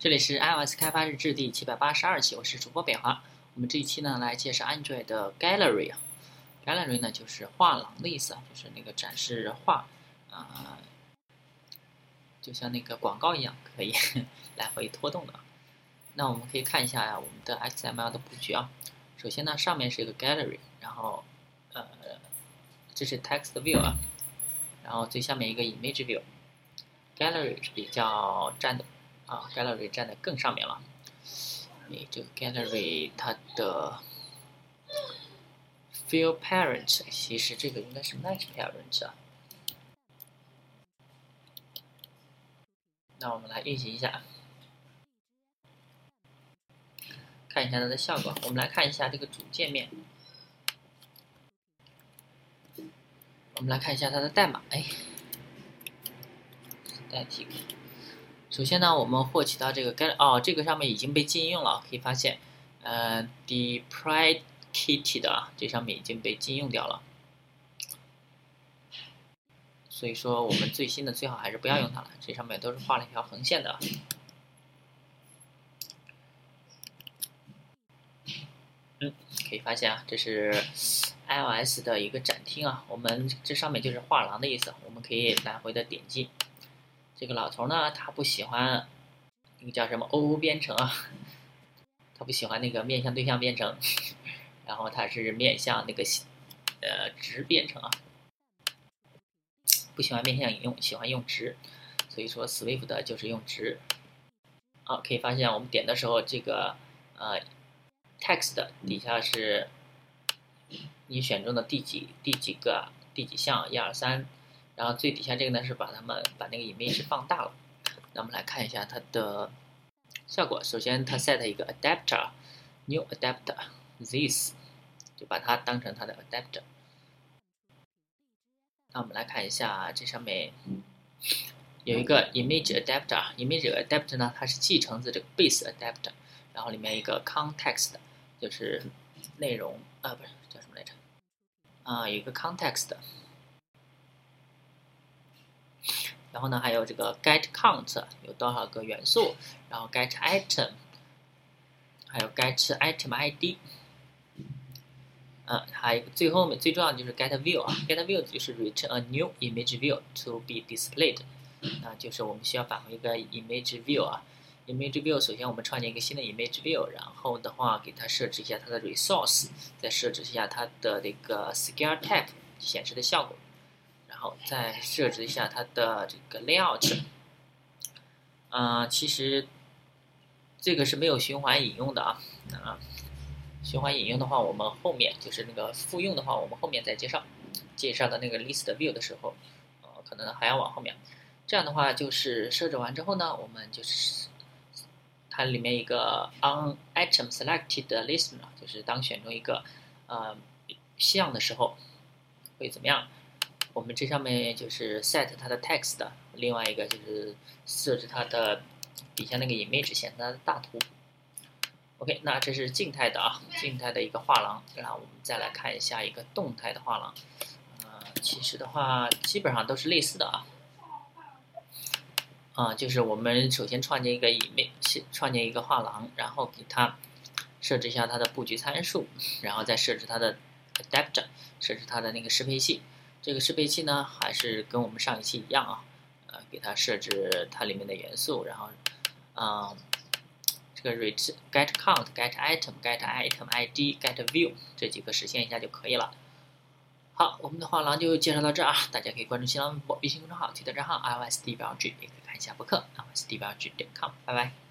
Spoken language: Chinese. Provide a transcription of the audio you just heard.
这里是 iOS 开发日志第七百八十二期，我是主播北华。我们这一期呢来介绍 Android 的 Gallery。Gallery 呢就是画廊的意思啊，就是那个展示画，啊，就像那个广告一样，可以 来回拖动的。那我们可以看一下呀，我们的 XML 的布局啊。首先呢，上面是一个 Gallery，然后呃，这是 Text View 啊，然后最下面一个 Image View。Gallery 是比较占的啊，Gallery 站的更上面了。你这个 Gallery 它的 Fill Parent 其实这个应该是 Match Parent 啊。那我们来运行一下，看一下它的效果。我们来看一下这个主界面，我们来看一下它的代码。哎。代替。首先呢，我们获取到这个概哦，这个上面已经被禁用了，可以发现，呃，deprecated 啊，这上面已经被禁用掉了。所以说，我们最新的最好还是不要用它了。这上面都是画了一条横线的。嗯，可以发现啊，这是 iOS 的一个展厅啊。我们这上面就是画廊的意思，我们可以来回的点击。这个老头呢，他不喜欢那个叫什么 O O 编程啊，他不喜欢那个面向对象编程，然后他是面向那个呃值编程啊，不喜欢面向引用，喜欢用值，所以说 Swift 就是用值。好，可以发现我们点的时候，这个呃 text 底下是你选中的第几第几个第几项，一二三。然后最底下这个呢是把它们把那个 image 放大了。那我们来看一下它的效果。首先它 set 一个 adapter，new adapter this，就把它当成它的 adapter。那我们来看一下这上面有一个 image adapter，image adapter 呢它是继承自这个 base adapter，然后里面一个 context，就是内容啊不是叫什么来着？啊有一个 context。然后呢，还有这个 get count 有多少个元素，然后 get item，还有 get item ID，嗯，还有最后面最重要的就是 get view 啊，get view 就是 return a new image view to be displayed，那就是我们需要返回一个 image view 啊，image view 首先我们创建一个新的 image view，然后的话给它设置一下它的 resource，再设置一下它的这个 scale type 显示的效果。然后再设置一下它的这个 layout，嗯，其实这个是没有循环引用的啊，啊，循环引用的话，我们后面就是那个复用的话，我们后面再介绍，介绍的那个 list view 的时候，呃，可能还要往后面。这样的话，就是设置完之后呢，我们就是它里面一个 on item selected listen 就是当选中一个呃项的时候会怎么样？我们这上面就是 set 它的 text，另外一个就是设置它的底下那个 image 显示它的大图。OK，那这是静态的啊，静态的一个画廊。然后我们再来看一下一个动态的画廊。呃，其实的话基本上都是类似的啊。啊，就是我们首先创建一个 image，创建一个画廊，然后给它设置一下它的布局参数，然后再设置它的 adapter，设置它的那个适配器。这个适配器呢，还是跟我们上一期一样啊，呃，给它设置它里面的元素，然后，嗯，这个 ret get count get item get item ID get view 这几个实现一下就可以了。好，我们的画廊就介绍到这啊，大家可以关注新浪微博、微信公众号、推特账号 iOS 地标 G，也可以看一下博客 iOS 地标 G 点 com，拜拜。